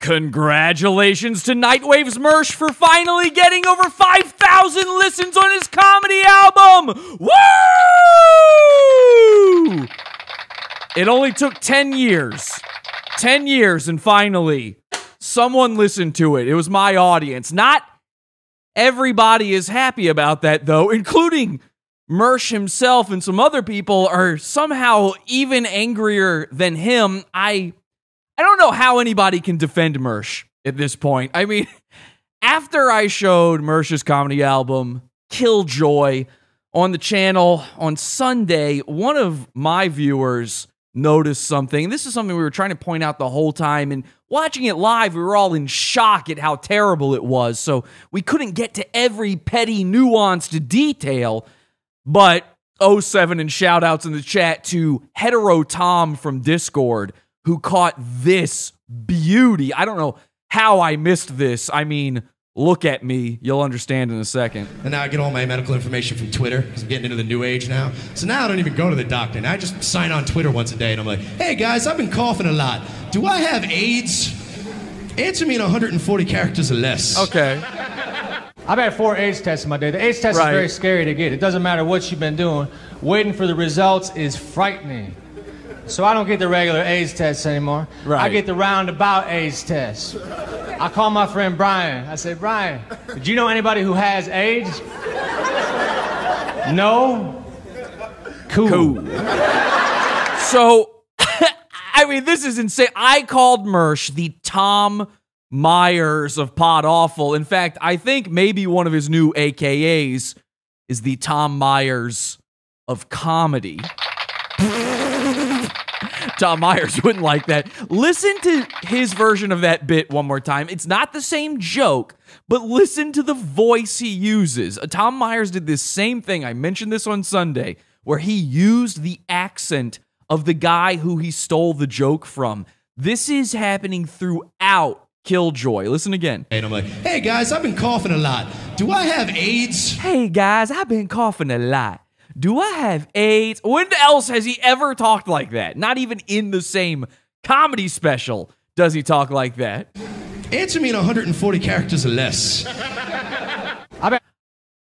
Congratulations to Nightwave's Mersh for finally getting over 5,000 listens on his comedy album! Woo! It only took 10 years. 10 years, and finally, someone listened to it. It was my audience. Not everybody is happy about that, though, including Mersh himself and some other people are somehow even angrier than him. I I don't know how anybody can defend Mersh at this point. I mean, after I showed Mersh's comedy album, Killjoy, on the channel on Sunday, one of my viewers noticed something. This is something we were trying to point out the whole time. And watching it live, we were all in shock at how terrible it was. So we couldn't get to every petty, nuanced detail. But 07 and shout outs in the chat to Hetero Tom from Discord who caught this beauty. I don't know how I missed this. I mean, look at me. You'll understand in a second. And now I get all my medical information from Twitter because I'm getting into the new age now. So now I don't even go to the doctor. Now I just sign on Twitter once a day and I'm like, hey guys, I've been coughing a lot. Do I have AIDS? Answer me in 140 characters or less. Okay. I've had four AIDS tests in my day. The AIDS test Right. is very scary to get. It doesn't matter what you've been doing. Waiting for the results is frightening. So I don't get the regular AIDS tests anymore. I get the roundabout AIDS test. I call my friend Brian. I say, Brian, do you know anybody who has AIDS? No? Cool. Cool. So, I mean, this is insane. I called Mersh the Tom Myers of Pod Awful. In fact, I think maybe one of his new AKAs is the Tom Myers of comedy. Tom Myers wouldn't like that. Listen to his version of that bit one more time. It's not the same joke, but listen to the voice he uses. Uh, Tom Myers did this same thing. I mentioned this on Sunday, where he used the accent of the guy who he stole the joke from. This is happening throughout Killjoy. Listen again. And I'm like, hey guys, I've been coughing a lot. Do I have AIDS? Hey guys, I've been coughing a lot. Do I have AIDS? When else has he ever talked like that? Not even in the same comedy special does he talk like that. Answer me in 140 characters or less.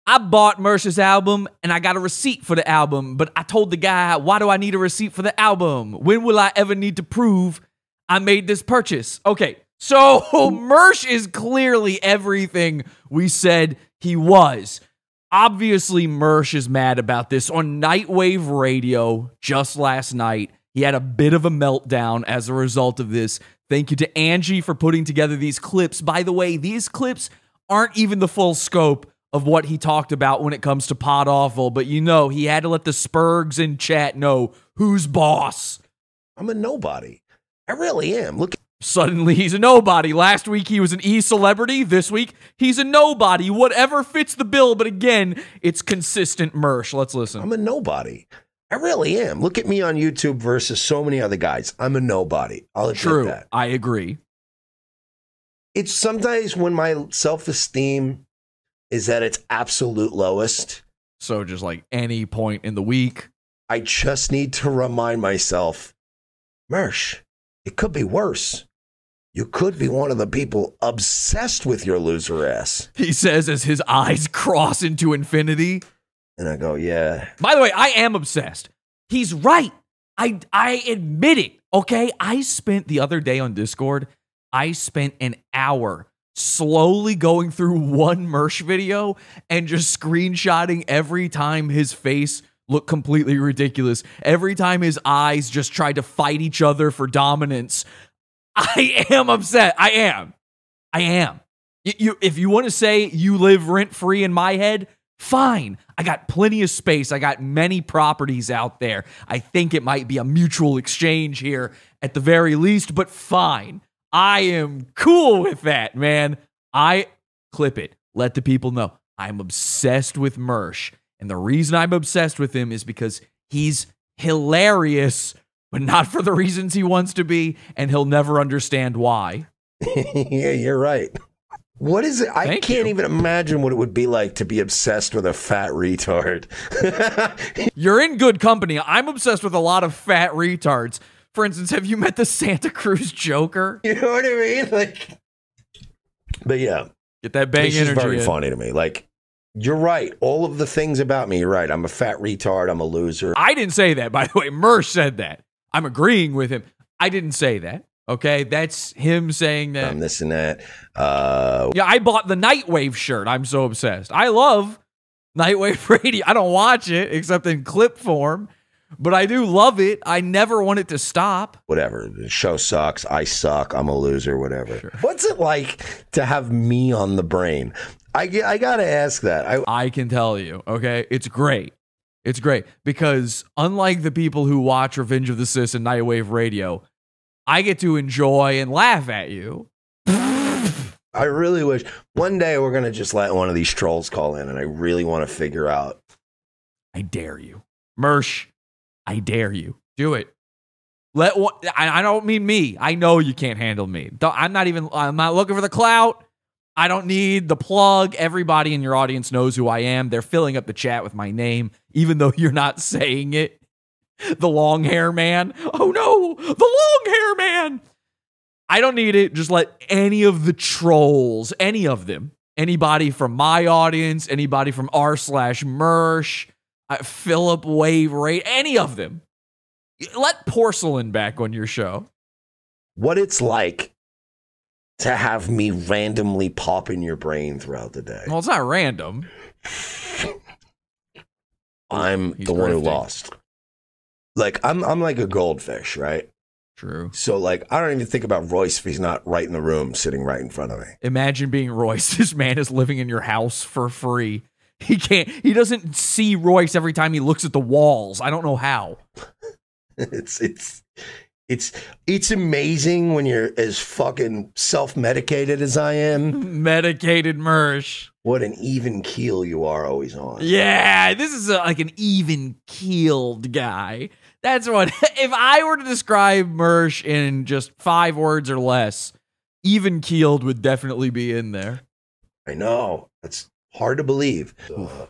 I bought Mercer's album and I got a receipt for the album, but I told the guy, why do I need a receipt for the album? When will I ever need to prove I made this purchase? Okay, so Mersh is clearly everything we said he was. Obviously, Mersh is mad about this. On Nightwave Radio just last night, he had a bit of a meltdown as a result of this. Thank you to Angie for putting together these clips. By the way, these clips aren't even the full scope of what he talked about when it comes to Pod Awful, but you know, he had to let the Spergs in chat know who's boss. I'm a nobody. I really am. Look Suddenly, he's a nobody. Last week, he was an e celebrity. This week, he's a nobody. Whatever fits the bill, but again, it's consistent Mersh. Let's listen. I'm a nobody. I really am. Look at me on YouTube versus so many other guys. I'm a nobody. I'll admit True. that. I agree. It's sometimes when my self esteem is at its absolute lowest, So, just like any point in the week. I just need to remind myself, Mersh, it could be worse. You could be one of the people obsessed with your loser ass. He says as his eyes cross into infinity. And I go, yeah. By the way, I am obsessed. He's right. I I admit it. Okay, I spent the other day on Discord. I spent an hour slowly going through one Mersh video and just screenshotting every time his face looked completely ridiculous. Every time his eyes just tried to fight each other for dominance. I am upset. I am. I am. You, you, if you want to say you live rent free in my head, fine. I got plenty of space. I got many properties out there. I think it might be a mutual exchange here at the very least, but fine. I am cool with that, man. I clip it. Let the people know. I'm obsessed with Mersh. And the reason I'm obsessed with him is because he's hilarious, but not for the reasons he wants to be, and he'll never understand why. yeah, you're right. What is it? I Thank can't you. even imagine what it would be like to be obsessed with a fat retard. You're in good company. I'm obsessed with a lot of fat retards. For instance, have you met the Santa Cruz Joker? You know what I mean? Like, but yeah, Get that bang it's just energy. very in. funny to me. Like, you're right. All of the things about me, you're right. I'm a fat retard. I'm a loser. I didn't say that, by the way. Mersh said that. I'm agreeing with him. I didn't say that. Okay, that's him saying that. I'm this and that. Uh, Yeah, I bought the Nightwave shirt. I'm so obsessed. I love Nightwave Radio. I don't watch it except in clip form, but I do love it. I never want it to stop. whatever. The show sucks. I suck. I'm a loser. Whatever. What's it like to have me on the brain? I, I gotta ask that. I, I can tell you, okay? It's great. It's great because unlike the people who watch Revenge of the Cis and Nightwave Radio, I get to enjoy and laugh at you. I really wish one day we're gonna just let one of these trolls call in, and I really want to figure out. I dare you. Mersh, I dare you. Do it. Let one, I, I don't mean me. I know you can't handle me. I'm not even I'm not looking for the clout. I don't need the plug. Everybody in your audience knows who I am. They're filling up the chat with my name, even though you're not saying it. The long hair man. Oh no, the long hair man. I don't need it. Just let any of the trolls, any of them, anybody from my audience, anybody from r slash Mersh, uh, Philip Wave Rate, any of them. Let porcelain back on your show. what it's like to have me randomly pop in your brain throughout the day. Well, it's not random. I'm He's the one who lost. Like I'm I'm like a goldfish, right? True. So like I don't even think about Royce if he's not right in the room, sitting right in front of me. Imagine being Royce. This man is living in your house for free. He can't. He doesn't see Royce every time he looks at the walls. I don't know how. it's it's it's it's amazing when you're as fucking self-medicated as I am. Medicated Mersh. What an even keel you are always on. Yeah, this is a, like an even keeled guy. That's what. If I were to describe Mersh in just five words or less, even keeled would definitely be in there. I know. That's hard to believe. Uh,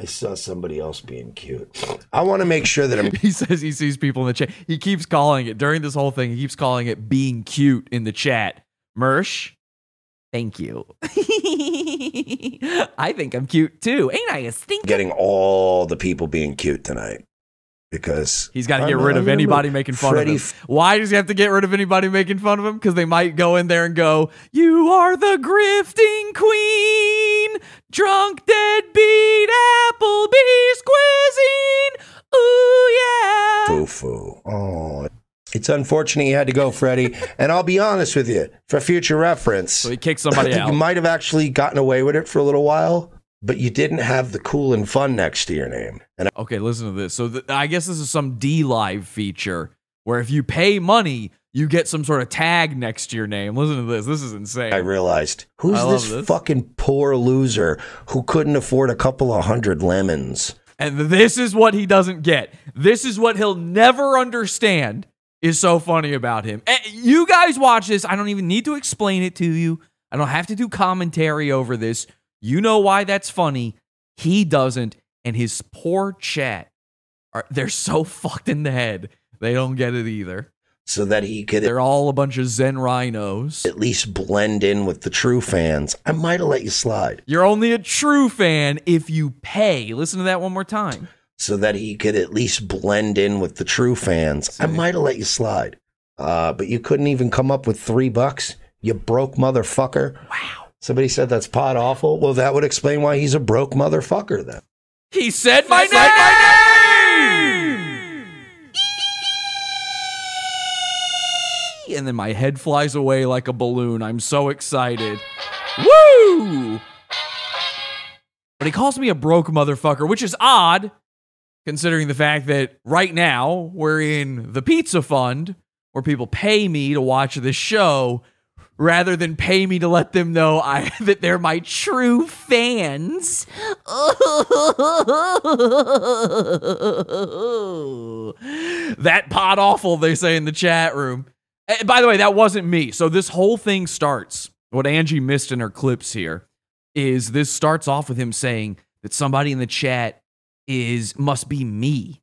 I saw somebody else being cute. I want to make sure that I'm He says he sees people in the chat. He keeps calling it during this whole thing. He keeps calling it being cute in the chat. Mersh, thank you. I think I'm cute too. Ain't I a stink? getting all the people being cute tonight because He's got to I'm- get rid I'm of gonna anybody making fun Freddie of him. Why does he have to get rid of anybody making fun of him? Because they might go in there and go, "You are the grifting queen, drunk deadbeat Applebee's cuisine." Ooh yeah. Foo foo. Oh, it's unfortunate you had to go, Freddie. and I'll be honest with you, for future reference, So he kicks somebody out. you might have actually gotten away with it for a little while, but you didn't have the cool and fun next to your name. And Okay, listen to this. So th- I guess this is some DLive feature where if you pay money, you get some sort of tag next to your name. Listen to this. This is insane. I realized who's I this, this. fucking poor loser who couldn't afford a couple of hundred lemons? And this is what he doesn't get. This is what he'll never understand is so funny about him. Eh, You guys watch this. I don't even need to explain it to you. I don't have to do commentary over this. You know why that's funny. He doesn't. And his poor chat, are, they're so fucked in the head. They don't get it either. So that he could They're all a bunch of Zen rhinos. at least blend in with the true fans. I might have let you slide. You're only a true fan if you pay. Listen to that one more time. so that he could at least blend in with the true fans. I might have let you slide. Uh, but you couldn't even come up with three bucks, you broke motherfucker. Wow. Somebody said that's pod awful. Well, that would explain why he's a broke motherfucker then. He said my name. And then my head flies away like a balloon. I'm so excited. Woo! But he calls me a broke motherfucker, which is odd considering the fact that right now we're in the pizza fund where people pay me to watch this show rather than pay me to let them know I that they're my true fans. that pod awful they say in the chat room. Eh, by the way, that wasn't me. So this whole thing starts. What Angie missed in her clips here is this starts off with him saying that somebody in the chat is must be me.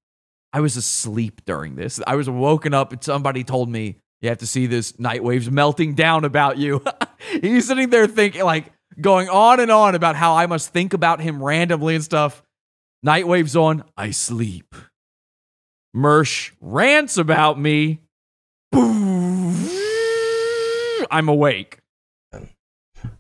I was asleep during this. I was woken up and somebody told me, you have to see this night waves melting down about you. He's sitting there thinking, like, going on and on about how I must think about him randomly and stuff. Night waves on, I sleep. Mersh rants about me. I'm awake. Uh,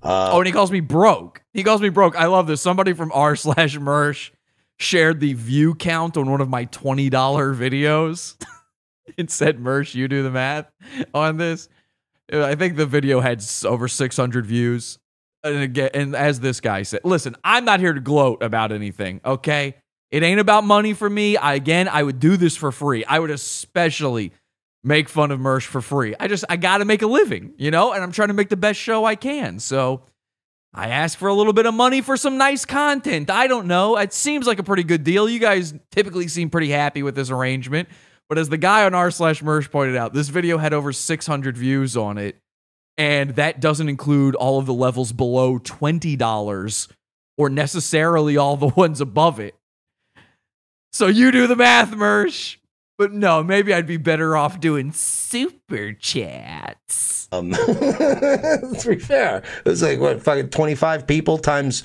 Oh, and he calls me broke. He calls me broke. I love this. Somebody from r slash Mersh shared the view count on one of my $20 videos. and said, Mersh, you do the math on this. I think the video had over 600 views. And again, and as this guy said, listen, I'm not here to gloat about anything, okay? It ain't about money for me. I again, I would do this for free. I would especially make fun of Mersh for free. I just I got to make a living, you know, and I'm trying to make the best show I can. So I ask for a little bit of money for some nice content. I don't know. It seems like a pretty good deal. You guys typically seem pretty happy with this arrangement. But as the guy on r slash Mersh pointed out, this video had over 600 views on it. And that doesn't include all of the levels below $20 or necessarily all the ones above it. So you do the math, Mersh. But no, maybe I'd be better off doing super chats. Um, to be fair, It's like what fucking twenty five people times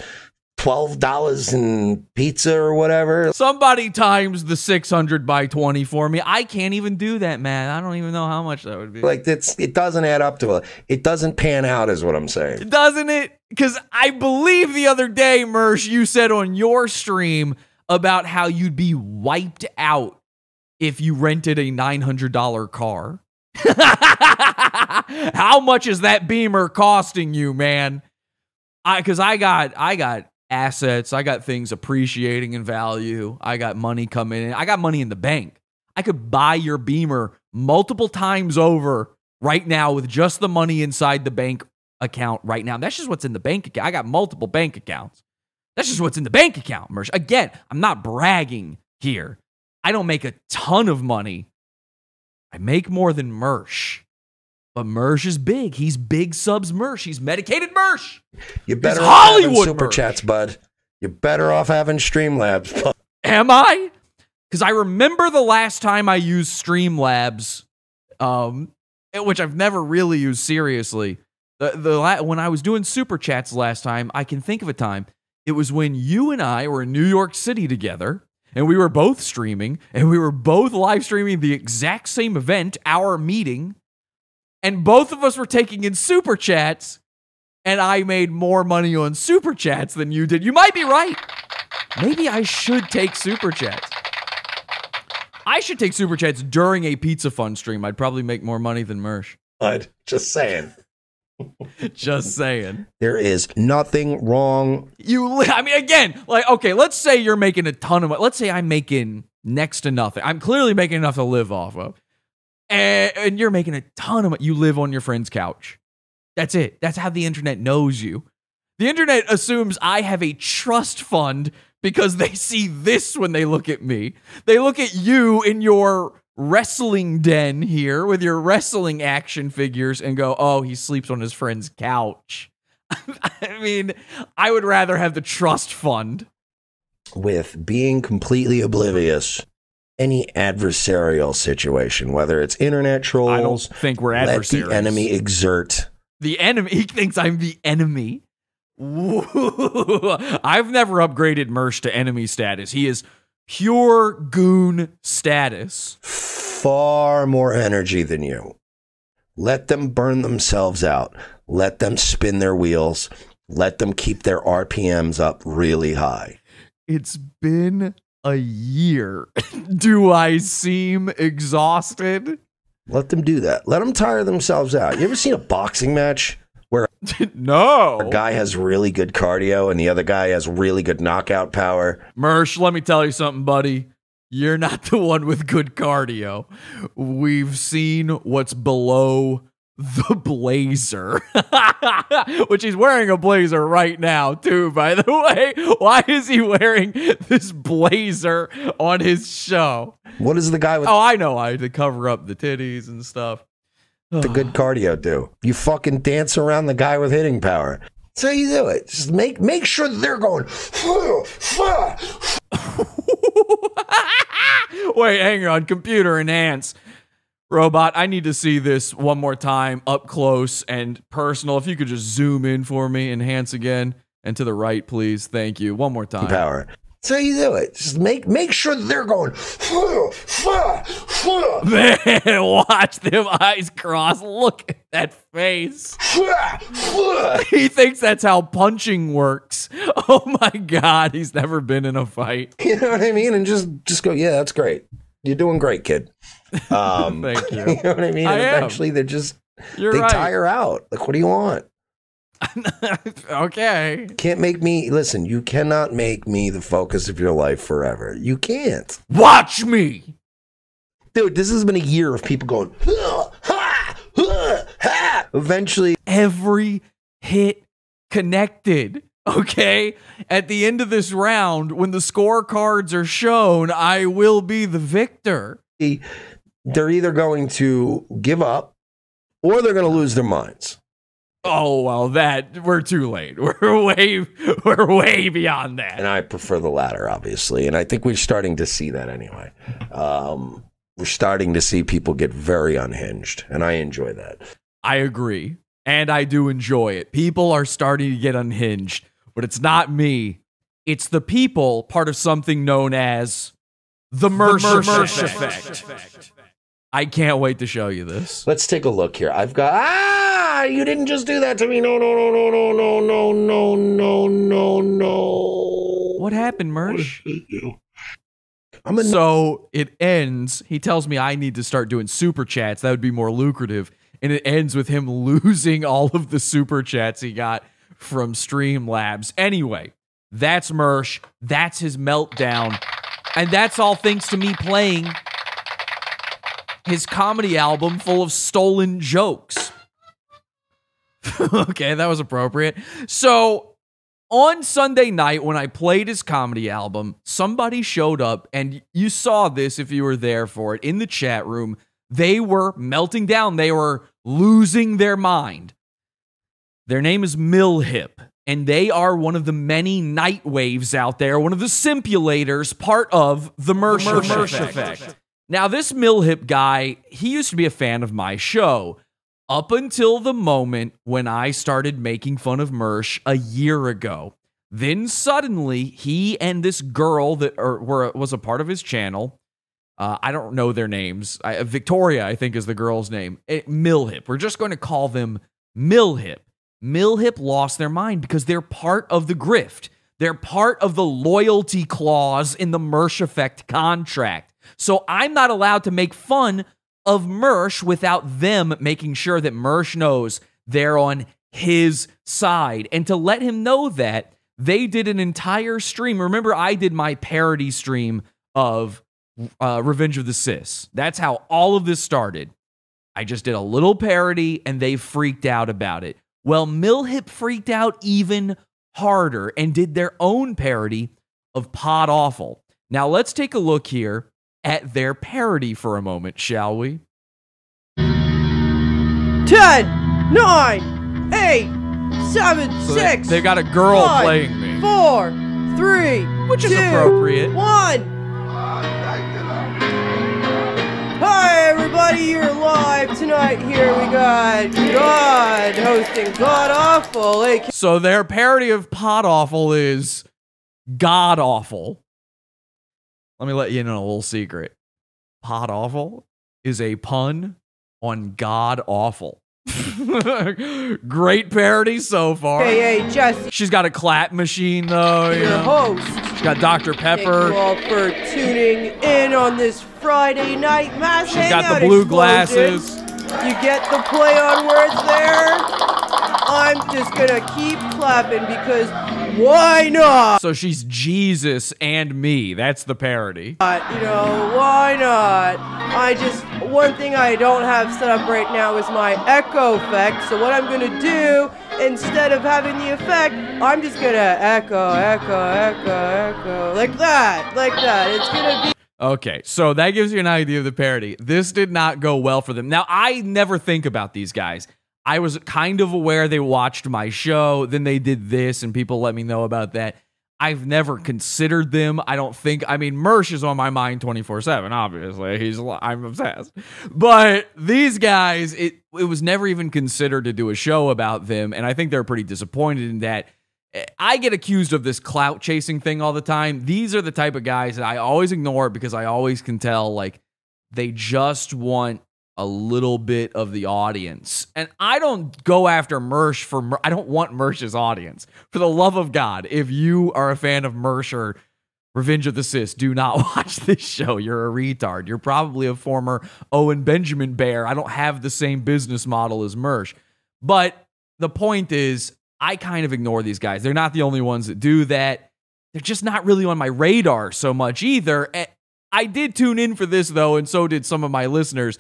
twelve dollars in pizza or whatever. Somebody times the 600 by 20 for me. I can't even do that, man. I don't even know how much that would be. Like it's it doesn't add up to a. It doesn't pan out, is what I'm saying. Doesn't it? Because I believe the other day, Mersh, you said on your stream about how you'd be wiped out if you rented a $900 car. how much is that Beamer costing you, man? I because I got I got assets, I got things appreciating in value, I got money coming in, I got money in the bank. I could buy your Beamer multiple times over right now with just the money inside the bank account right now. That's just what's in the bank account. I got multiple bank accounts. That's just what's in the bank account, Mersh. Again, I'm not bragging here. I don't make a ton of money. I make more than Mersh. But Mersh is big. He's big subs Mersh. He's medicated Mersh. You better off Hollywood super merch. chats, bud. You're better off having Streamlabs. bud. Am I? Because I remember the last time I used Streamlabs, um, which I've never really used seriously. The the la- when I was doing super chats last time, I can think of a time. It was when you and I were in New York City together, and we were both streaming, and we were both live streaming the exact same event, our meeting, and both of us were taking in super chats, and I made more money on super chats than you did. You might be right. Maybe I should take super chats. I should take super chats during a pizza fund stream. I'd probably make more money than Mersh. Bud, just saying. Just saying. There is nothing wrong. You, I mean, again, like, okay, let's say you're making a ton of money. Let's say I'm making next to nothing. I'm clearly making enough to live off of. And, and you're making a ton of money. You live on your friend's couch. That's it. That's how the internet knows you. The internet assumes I have a trust fund because they see this when they look at me. They look at you in your wrestling den here with your wrestling action figures and go, oh, he sleeps on his friend's couch. I mean, I would rather have the trust fund. with being completely oblivious any adversarial situation, whether it's internet trolls, I don't think we're adversaries. let the enemy exert. The enemy. He thinks I'm the enemy. Ooh. I've never upgraded Mersh to enemy status. He is pure goon status. far more energy than you. Let them burn themselves out. Let them spin their wheels. Let them keep their RPMs up really high. It's been a year. Do I seem exhausted? Let them do that. Let them tire themselves out. You ever seen a boxing match where no. a guy has really good cardio and the other guy has really good knockout power? Mersh, let me tell you something, buddy. You're not the one with good cardio. We've seen what's below the blazer, which he's wearing a blazer right now, too, by the way. Why is he wearing this blazer on his show? What is the guy with Oh, I know. I to cover up the titties and stuff. The good cardio do? You fucking dance around the guy with hitting power. That's how you do it. Just make make sure that they're going. Wait, hang on. Computer enhance. Robot, I need to see this one more time up close and personal. If you could just zoom in for me, enhance again, and to the right, please. Thank you. One more time. Power. So you do it. Just make make sure that they're going. Man, watch them eyes cross. Look at that face. He thinks that's how punching works. Oh my god, he's never been in a fight. You know what I mean? And just just go. Yeah, that's great. You're doing great, kid. Um, Thank you. you know what I mean? I eventually, they're just You're they right. tire out. Like, what do you want? okay. Can't make me listen. You cannot make me the focus of your life forever. You can't, Watch me. dude. This has been a year of people going. "Huh, ha, ha." Eventually, Every hit connected. Okay. At the end of this round, when the scorecards are shown, I will be the victor. they're either going to give up or they're going to lose their minds. Oh well, that we're too late. We're way, we're way beyond that. and I prefer the latter, obviously. And I think we're starting to see that anyway. Um, we're starting to see people get very unhinged, and I enjoy that. I agree. And I do enjoy it. People are starting to get unhinged, but it's not me. It's the people, part of something known as the Mersh, effect. I can't wait to show you this. Let's take a look here. I've got ah, you didn't just do that to me. No, no, no, no, no, no, no, no, no, no, no. What happened, Mersh? I'm a So it ends. He tells me I need to start doing super chats. That would be more lucrative. And it ends with him losing all of the super chats he got from Streamlabs. Anyway, that's Mersh. That's his meltdown. And that's all thanks to me playing his comedy album full of stolen jokes. okay, that was appropriate. So on Sunday night when I played his comedy album, somebody showed up and you saw this if you were there for it in the chat room. They were melting down, they were losing their mind. Their name is Milhip, and they are one of the many night waves out there, one of the simulators, part of the Mersh, effect. Now, this Milhip guy, he used to be a fan of my show up until the moment when I started making fun of Mersh a year ago. Then suddenly, he and this girl that were was a part of his channel. Uh, I don't know their names. I, uh, Victoria, I think, is the girl's name. Eh, Milhip. We're just going to call them Milhip. Milhip lost their mind because they're part of the grift. They're part of the loyalty clause in the Mersh Effect contract. So I'm not allowed to make fun of Mersh without them making sure that Mersh knows they're on his side. And to let him know that, they did an entire stream. Remember, I did my parody stream of uh, Revenge of the Cis. That's how all of this started. I just did a little parody and they freaked out about it. Well, Milhip freaked out even harder and did their own parody of Pod Awful. Now, let's take a look here at their parody for a moment, shall we? 10, 9, 8, 7, So they, 6, they've got a girl five, playing me. 4, 3, Which is appropriate. 1. Hi everybody, you're live tonight. Here we got God hosting God Awful, So their parody of Pod Awful is God Awful. Let me let you in on a little secret. Pod Awful is a pun on God Awful. Great parody so far. Hey, hey, Jesse, She's got a clap machine though. You your know. host. She's got Dr. Pepper. Thank you all for tuning in on this Friday night mass She's got the blue explosion. glasses. You get the play on words there. I'm just gonna keep clapping because why not? So she's Jesus and me. That's the parody. Uh, you know, why not? I just, one thing I don't have set up right now is my echo effect. So what I'm gonna do, instead of having the effect, I'm just gonna echo, echo, echo, echo, like that, like that. It's gonna be Okay, so that gives you an idea of the parody. This did not go well for them. Now, I never think about these guys. I was kind of aware they watched my show, then they did this, and people let me know about that. I've never considered them. I don't think. I mean, Mersh is on my mind twenty four seven. Obviously, he's I'm obsessed. But these guys, it it was never even considered to do a show about them, and I think they're pretty disappointed in that. Eh, I get accused of this clout chasing thing all the time. These are the type of guys that I always ignore because I always can tell like they just want a little bit of the audience. And I don't go after Mersh for I don't want Mersh's audience. For the love of God, if you are a fan of Mersh or Revenge of the Cis, do not watch this show. You're a retard. You're probably a former Owen Benjamin Bear. I don't have the same business model as Mersh. But the point is, I kind of ignore these guys. They're not the only ones that do that. They're just not really on my radar so much either. I did tune in for this though, and so did some of my listeners.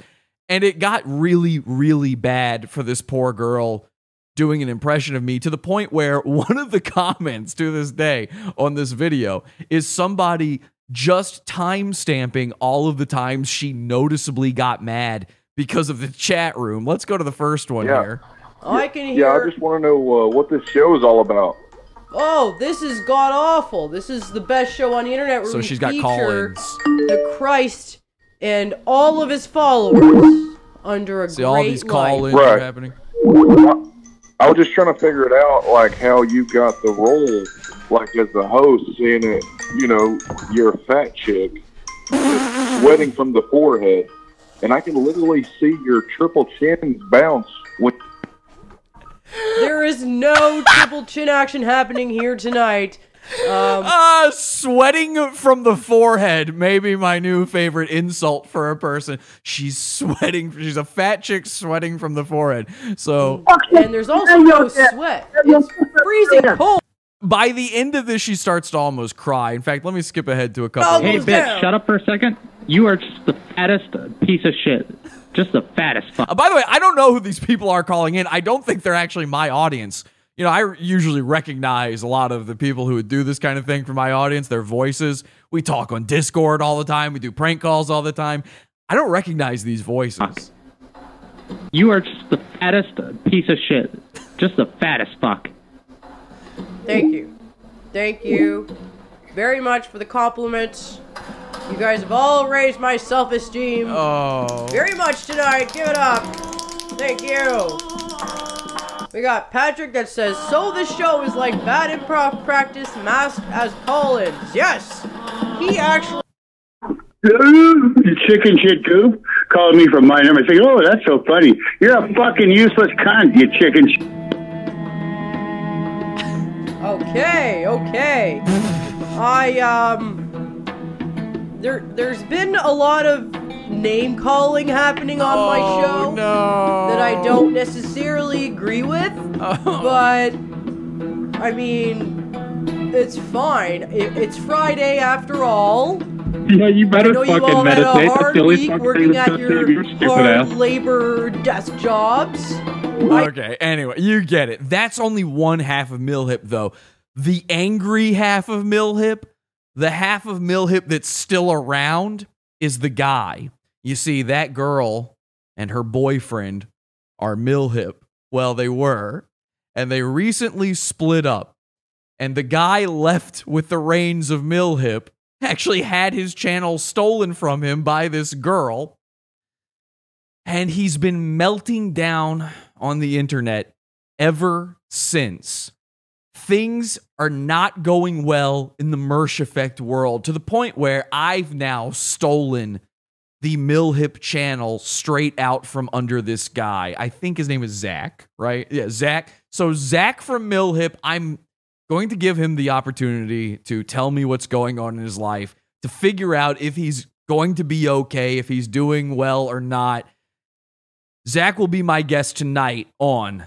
And it got really, really bad for this poor girl doing an impression of me to the point where one of the comments to this day on this video is somebody just time stamping all of the times she noticeably got mad because of the chat room. Let's go to the first one Yeah. here. I can hear. Yeah, I just want to know uh, what this show is all about. Oh, this is god awful. This is the best show on the internet. So she's got feature call-ins. the Christ and all of his followers under a See great all these light. call-ins Right. are happening. I was just trying to figure it out, like how you got the role, like as the host, seeing it. Uh, you know, you're a fat chick, sweating from the forehead, and I can literally see your triple chins bounce when There is no triple chin action happening here tonight. Um, Uh, sweating from the forehead may be my new favorite insult for a person. She's sweating. She's a fat chick sweating from the forehead. So and there's also no sweat. It's freezing cold. by the end of this, she starts to almost cry. In fact, let me skip ahead to a couple. Oh, Hey, Goes bitch, shut up for a second. You are just the fattest piece of shit. Just the fattest fuck. Uh, by the way, I don't know who these people are calling in. I don't think they're actually my audience. You know, I usually recognize a lot of the people who would do this kind of thing for my audience, their voices. We talk on Discord all the time, we do prank calls all the time. I don't recognize these voices. You are just the fattest piece of shit. Just the fattest fuck. Thank you. Thank you very much for the compliments. You guys have all raised my self-esteem Oh. very much tonight. Give it up. Thank you. We got Patrick that says, so this show is like bad improv practice masked as Collins. Yes, he actually. Chicken shit goop calling me from my number saying, Oh, that's so funny. You're a fucking useless cunt, you chicken shit. Okay, okay. I um, there there's been a lot of name calling happening on my oh, show Oh, no. that I don't necessarily agree with, oh. but I mean, it's fine. It, it's Friday after all. Yeah, you I better know you fucking all had a meditate. The hard week working at your hard ass. labor desk jobs. I- Okay, anyway, you get it. That's only one half of Milhip, though. The angry half of Milhip, the half of Milhip that's still around, is the guy. You see, that girl and her boyfriend are Milhip. Well, they were. And they recently split up. And the guy left with the reins of Milhip actually had his channel stolen from him by this girl and he's been melting down on the internet ever since. Things are not going well in the Mersh Effect world to the point where I've now stolen the Milhip channel straight out from under this guy. I think his name is Zach, right? Yeah, Zach. So, Zach from Milhip, I'm going to give him the opportunity to tell me what's going on in his life, to figure out if he's going to be okay, if he's doing well or not. Zach will be my guest tonight on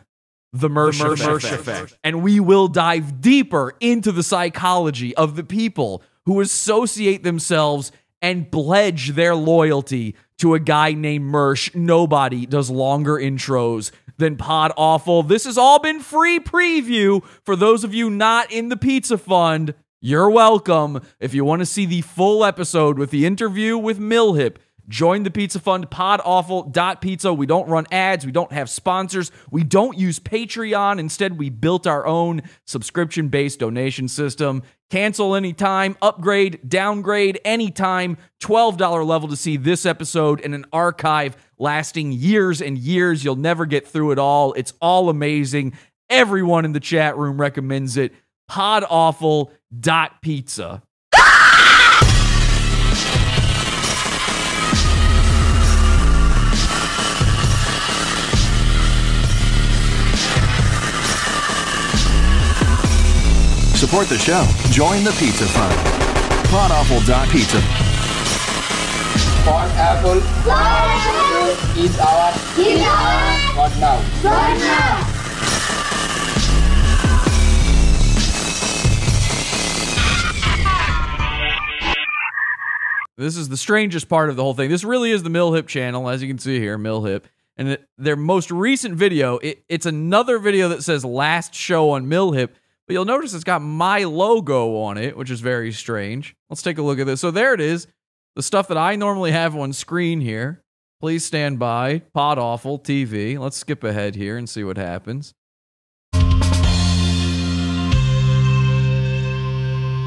the Mersh, Effect. And we will dive deeper into the psychology of the people who associate themselves and pledge their loyalty to a guy named Mersh. Nobody does longer intros than Pod Awful. This has all been free preview for those of you not in the Pizza Fund. You're welcome. If you want to see the full episode with the interview with Milhip, Join the Pizza Fund, podawful.pizza. We don't run ads. We don't have sponsors. We don't use Patreon. Instead, we built our own subscription based donation system. Cancel anytime, upgrade, downgrade anytime. $12 level to see this episode in an archive lasting years and years. You'll never get through it all. It's all amazing. Everyone in the chat room recommends it. Podawful.pizza. Support the show. Join the Pizza Fund. Podawful.pizza. Pod Apple is our what now? This is the strangest part of the whole thing. This really is the Mil Hip channel, as you can see here, Mil Hip. And it, their most recent video, it, it's another video that says last show on Mil Hip, but you'll notice it's got my logo on it, which is very strange. Let's take a look at this. So there it is, the stuff that I normally have on screen here. Please stand by. Pod Awful TV. Let's skip ahead here and see what happens.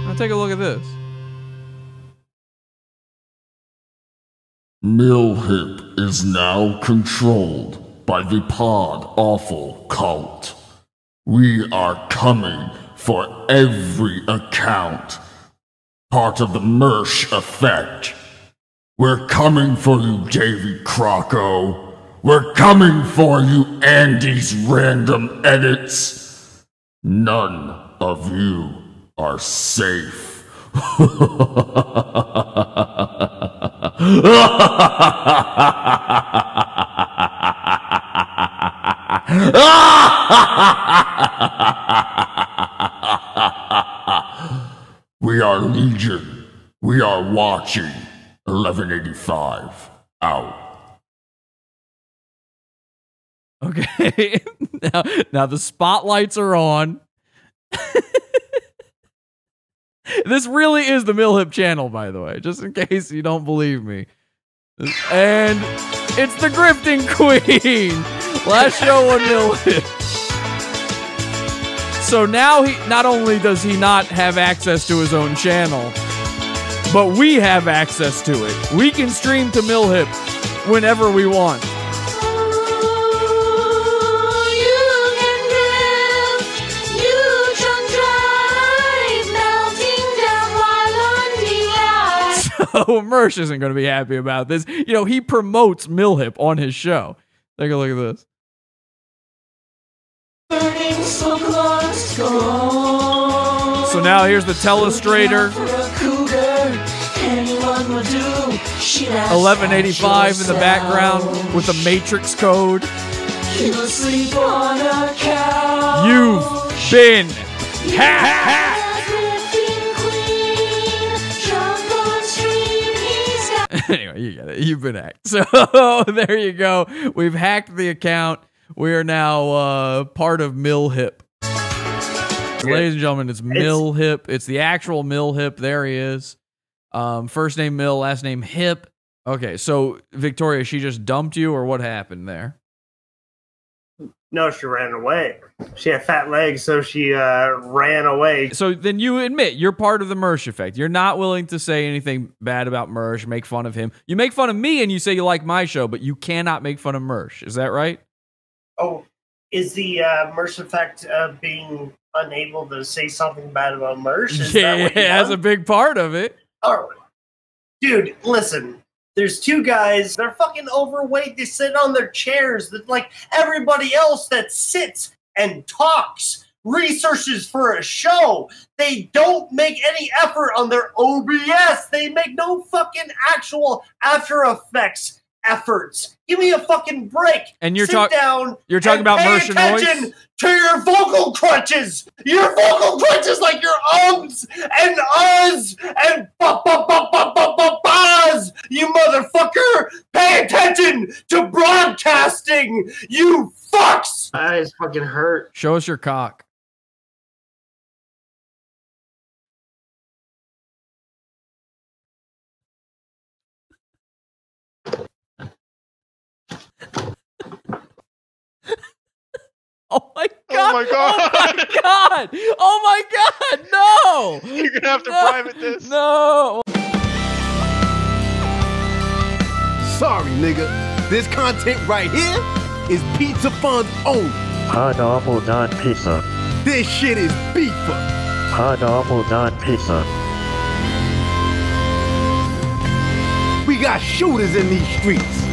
Now take a look at this. Milhip is now controlled by the Pod Awful cult. We are coming for every account. Part of the Mersh effect. We're coming for you, Davy Crocco. We're coming for you, Andy's random edits. None of you are safe. we are Legion. We are watching. 1185. Out. Okay. now, now the spotlights are on. this really is the Milhip channel, by the way, just in case you don't believe me. And it's the Grifting Queen. Last show on Milhip. So now he not only does he not have access to his own channel, but we have access to it. We can stream to Milhip whenever we want. So Mersh isn't going to be happy about this. You know, he promotes Milhip on his show. Take a look at this. So now here's the telestrator. 1185 in the background with the matrix code. You've been hacked. anyway, you get it. You've been hacked. So there you go. We've hacked the account. We are now uh, part of Milhip. Ladies and gentlemen, it's Mil Hip. It's the actual Mil Hip. There he is. Um, first name Mill, last name Hip. Okay, so Victoria, she just dumped you, or what happened there? No, she ran away. She had fat legs, so she uh, ran away. So then you admit you're part of the Mersh effect. You're not willing to say anything bad about Mersh, make fun of him. You make fun of me and you say you like my show, but you cannot make fun of Mersh. Is that right? Oh, is the uh, effect uh, being unable to say something bad about Mersh? Is yeah, that you that's a big part of it. Oh, dude, listen. There's two guys. They're fucking overweight. They sit on their chairs. That like everybody else that sits and talks, researches for a show. They don't make any effort on their OBS. They make no fucking actual After Effects efforts. Give me a fucking break. And you're talking down. you're talking about pay Mersh and Royce? attention to your vocal crutches. Your vocal crutches, like your ums and uhs and ba ba ba ba ba ba bas. You motherfucker! Pay attention to broadcasting. You fucks. My eyes fucking hurt. Show us your cock. Oh, oh, oh my god! Oh my god! Oh my god! Oh my god! No! You're gonna have to no. private this. No. Sorry, nigga. This content right here is Pizza Fund's own. Hot awful not pizza. This shit is beef. Hot awful not pizza. We got shooters in these streets.